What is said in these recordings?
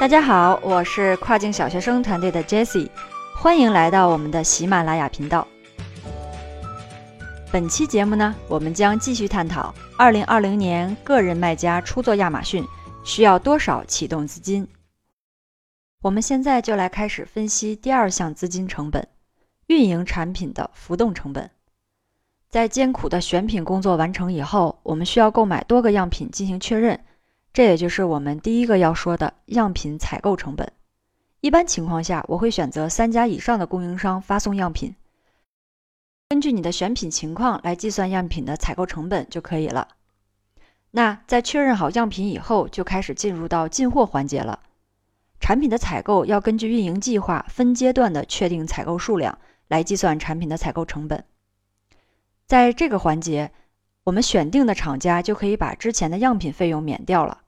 大家好，我是跨境小学生团队的 Jessie，欢迎来到我们的喜马拉雅频道。本期节目呢，我们将继续探讨2020年个人卖家初做亚马逊需要多少启动资金。我们现在就来开始分析第二项资金成本——运营产品的浮动成本。在艰苦的选品工作完成以后，我们需要购买多个样品进行确认。这也就是我们第一个要说的样品采购成本。一般情况下，我会选择三家以上的供应商发送样品，根据你的选品情况来计算样品的采购成本就可以了。那在确认好样品以后，就开始进入到进货环节了。产品的采购要根据运营计划分阶段的确定采购数量来计算产品的采购成本。在这个环节，我们选定的厂家就可以把之前的样品费用免掉了。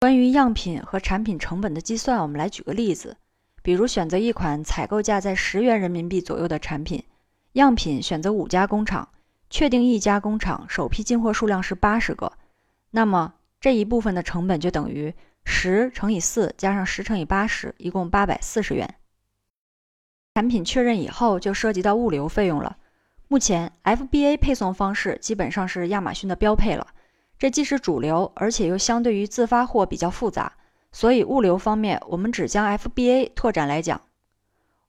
关于样品和产品成本的计算，我们来举个例子，比如选择一款采购价在十元人民币左右的产品，样品选择五家工厂，确定一家工厂首批进货数量是八十个，那么这一部分的成本就等于十乘以四加上十乘以八十，一共八百四十元。产品确认以后，就涉及到物流费用了。目前 FBA 配送方式基本上是亚马逊的标配了。这既是主流，而且又相对于自发货比较复杂，所以物流方面，我们只将 FBA 拓展来讲。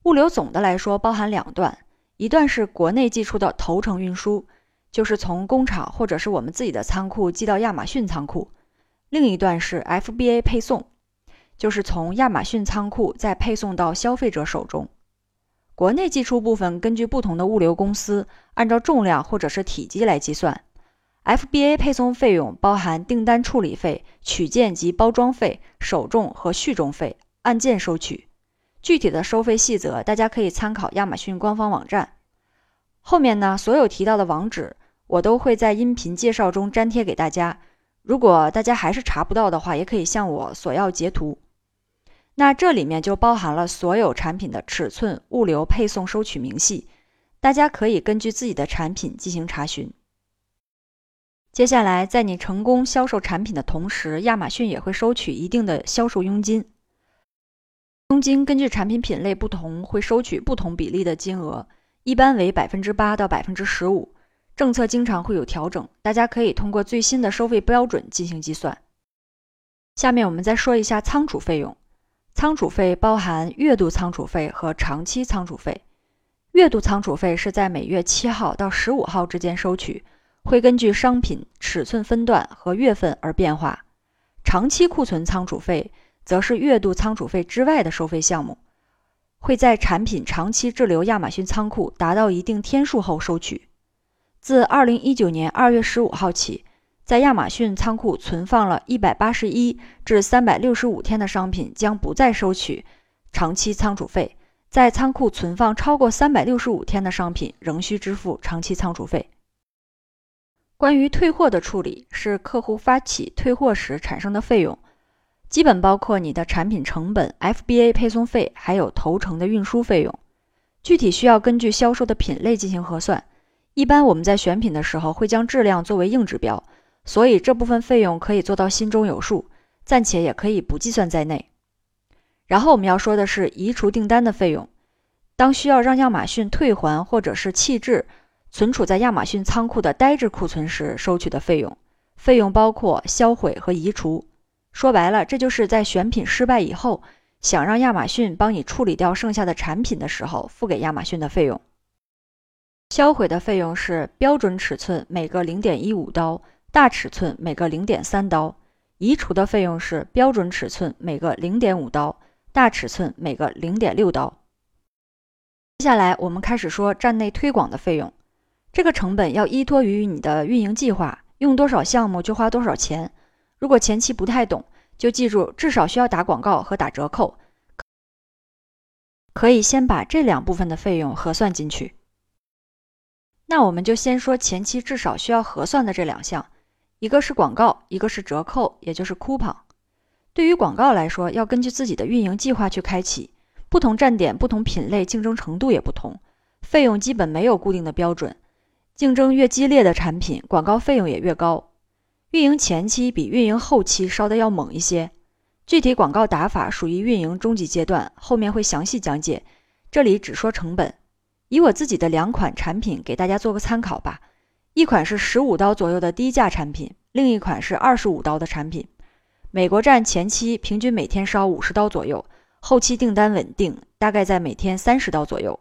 物流总的来说包含两段，一段是国内寄出的头程运输，就是从工厂或者是我们自己的仓库寄到亚马逊仓库；另一段是 FBA 配送，就是从亚马逊仓库再配送到消费者手中。国内寄出部分根据不同的物流公司，按照重量或者是体积来计算。FBA 配送费用包含订单处理费、取件及包装费、首重和续重费，按件收取。具体的收费细则，大家可以参考亚马逊官方网站。后面呢，所有提到的网址，我都会在音频介绍中粘贴给大家。如果大家还是查不到的话，也可以向我索要截图。那这里面就包含了所有产品的尺寸、物流、配送、收取明细，大家可以根据自己的产品进行查询。接下来，在你成功销售产品的同时，亚马逊也会收取一定的销售佣金。佣金根据产品品类不同，会收取不同比例的金额，一般为百分之八到百分之十五。政策经常会有调整，大家可以通过最新的收费标准进行计算。下面我们再说一下仓储费用。仓储费包含月度仓储费和长期仓储费。月度仓储费是在每月七号到十五号之间收取。会根据商品尺寸分段和月份而变化。长期库存仓储费则是月度仓储费之外的收费项目，会在产品长期滞留亚马逊仓库达到一定天数后收取。自二零一九年二月十五号起，在亚马逊仓库存放了一百八十一至三百六十五天的商品将不再收取长期仓储费，在仓库存放超过三百六十五天的商品仍需支付长期仓储费。关于退货的处理是客户发起退货时产生的费用，基本包括你的产品成本、FBA 配送费，还有头程的运输费用。具体需要根据销售的品类进行核算。一般我们在选品的时候会将质量作为硬指标，所以这部分费用可以做到心中有数，暂且也可以不计算在内。然后我们要说的是移除订单的费用，当需要让亚马逊退还或者是弃置。存储在亚马逊仓库的呆滞库存时收取的费用，费用包括销毁和移除。说白了，这就是在选品失败以后，想让亚马逊帮你处理掉剩下的产品的时候，付给亚马逊的费用。销毁的费用是标准尺寸每个零点一五刀，大尺寸每个零点三刀。移除的费用是标准尺寸每个零点五刀，大尺寸每个零点六刀。接下来我们开始说站内推广的费用。这个成本要依托于你的运营计划，用多少项目就花多少钱。如果前期不太懂，就记住至少需要打广告和打折扣，可以先把这两部分的费用核算进去。那我们就先说前期至少需要核算的这两项，一个是广告，一个是折扣，也就是 coupon。对于广告来说，要根据自己的运营计划去开启，不同站点、不同品类竞争程度也不同，费用基本没有固定的标准。竞争越激烈的产品，广告费用也越高。运营前期比运营后期烧的要猛一些。具体广告打法属于运营中级阶段，后面会详细讲解。这里只说成本，以我自己的两款产品给大家做个参考吧。一款是十五刀左右的低价产品，另一款是二十五刀的产品。美国站前期平均每天烧五十刀左右，后期订单稳定，大概在每天三十刀左右。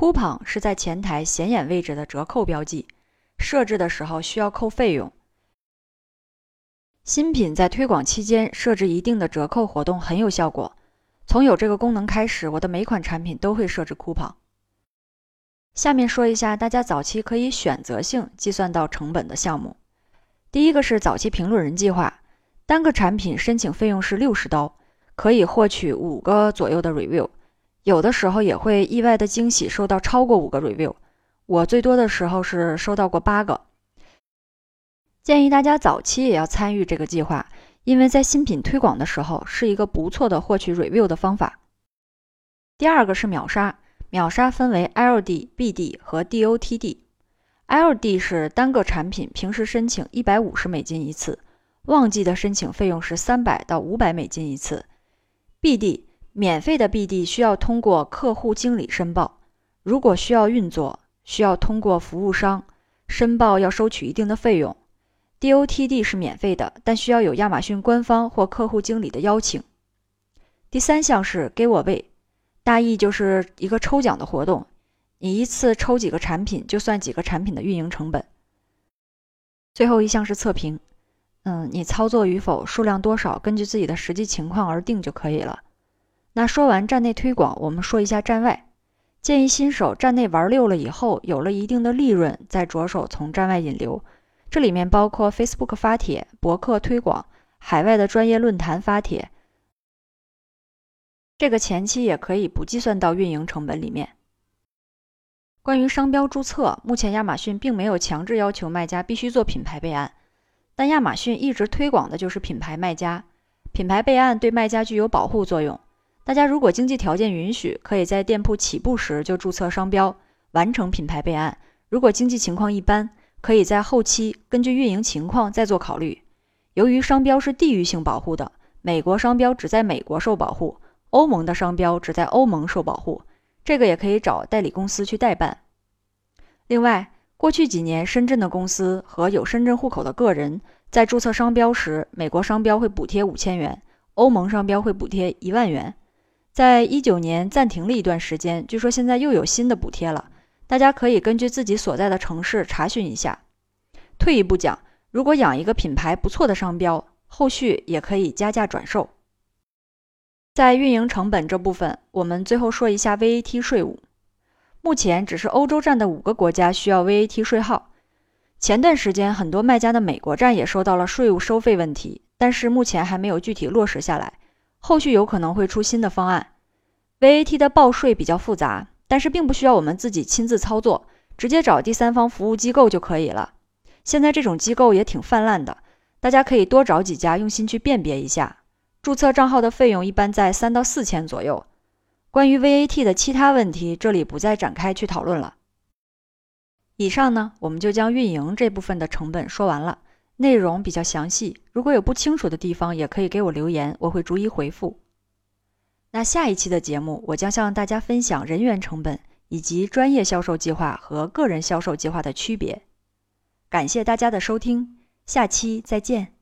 Coupon 是在前台显眼位置的折扣标记，设置的时候需要扣费用。新品在推广期间设置一定的折扣活动很有效果。从有这个功能开始，我的每款产品都会设置 coupon。下面说一下大家早期可以选择性计算到成本的项目。第一个是早期评论人计划，单个产品申请费用是六十刀，可以获取五个左右的 review，有的时候也会意外的惊喜收到超过五个 review，我最多的时候是收到过八个。建议大家早期也要参与这个计划，因为在新品推广的时候是一个不错的获取 review 的方法。第二个是秒杀。秒杀分为 LD、BD 和 DOTD。LD 是单个产品平时申请一百五十美金一次，旺季的申请费用是三百到五百美金一次。BD 免费的 BD 需要通过客户经理申报，如果需要运作，需要通过服务商申报，要收取一定的费用。DOTD 是免费的，但需要有亚马逊官方或客户经理的邀请。第三项是 Giveaway。大意就是一个抽奖的活动，你一次抽几个产品，就算几个产品的运营成本。最后一项是测评，嗯，你操作与否、数量多少，根据自己的实际情况而定就可以了。那说完站内推广，我们说一下站外。建议新手站内玩溜了以后，有了一定的利润，再着手从站外引流。这里面包括 Facebook 发帖、博客推广、海外的专业论坛发帖。这个前期也可以不计算到运营成本里面。关于商标注册，目前亚马逊并没有强制要求卖家必须做品牌备案，但亚马逊一直推广的就是品牌卖家。品牌备案对卖家具有保护作用。大家如果经济条件允许，可以在店铺起步时就注册商标，完成品牌备案。如果经济情况一般，可以在后期根据运营情况再做考虑。由于商标是地域性保护的，美国商标只在美国受保护。欧盟的商标只在欧盟受保护，这个也可以找代理公司去代办。另外，过去几年，深圳的公司和有深圳户口的个人在注册商标时，美国商标会补贴五千元，欧盟商标会补贴一万元。在一九年暂停了一段时间，据说现在又有新的补贴了，大家可以根据自己所在的城市查询一下。退一步讲，如果养一个品牌不错的商标，后续也可以加价转售。在运营成本这部分，我们最后说一下 VAT 税务。目前只是欧洲站的五个国家需要 VAT 税号。前段时间，很多卖家的美国站也收到了税务收费问题，但是目前还没有具体落实下来，后续有可能会出新的方案。VAT 的报税比较复杂，但是并不需要我们自己亲自操作，直接找第三方服务机构就可以了。现在这种机构也挺泛滥的，大家可以多找几家，用心去辨别一下。注册账号的费用一般在三到四千左右。关于 VAT 的其他问题，这里不再展开去讨论了。以上呢，我们就将运营这部分的成本说完了，内容比较详细，如果有不清楚的地方，也可以给我留言，我会逐一回复。那下一期的节目，我将向大家分享人员成本以及专业销售计划和个人销售计划的区别。感谢大家的收听，下期再见。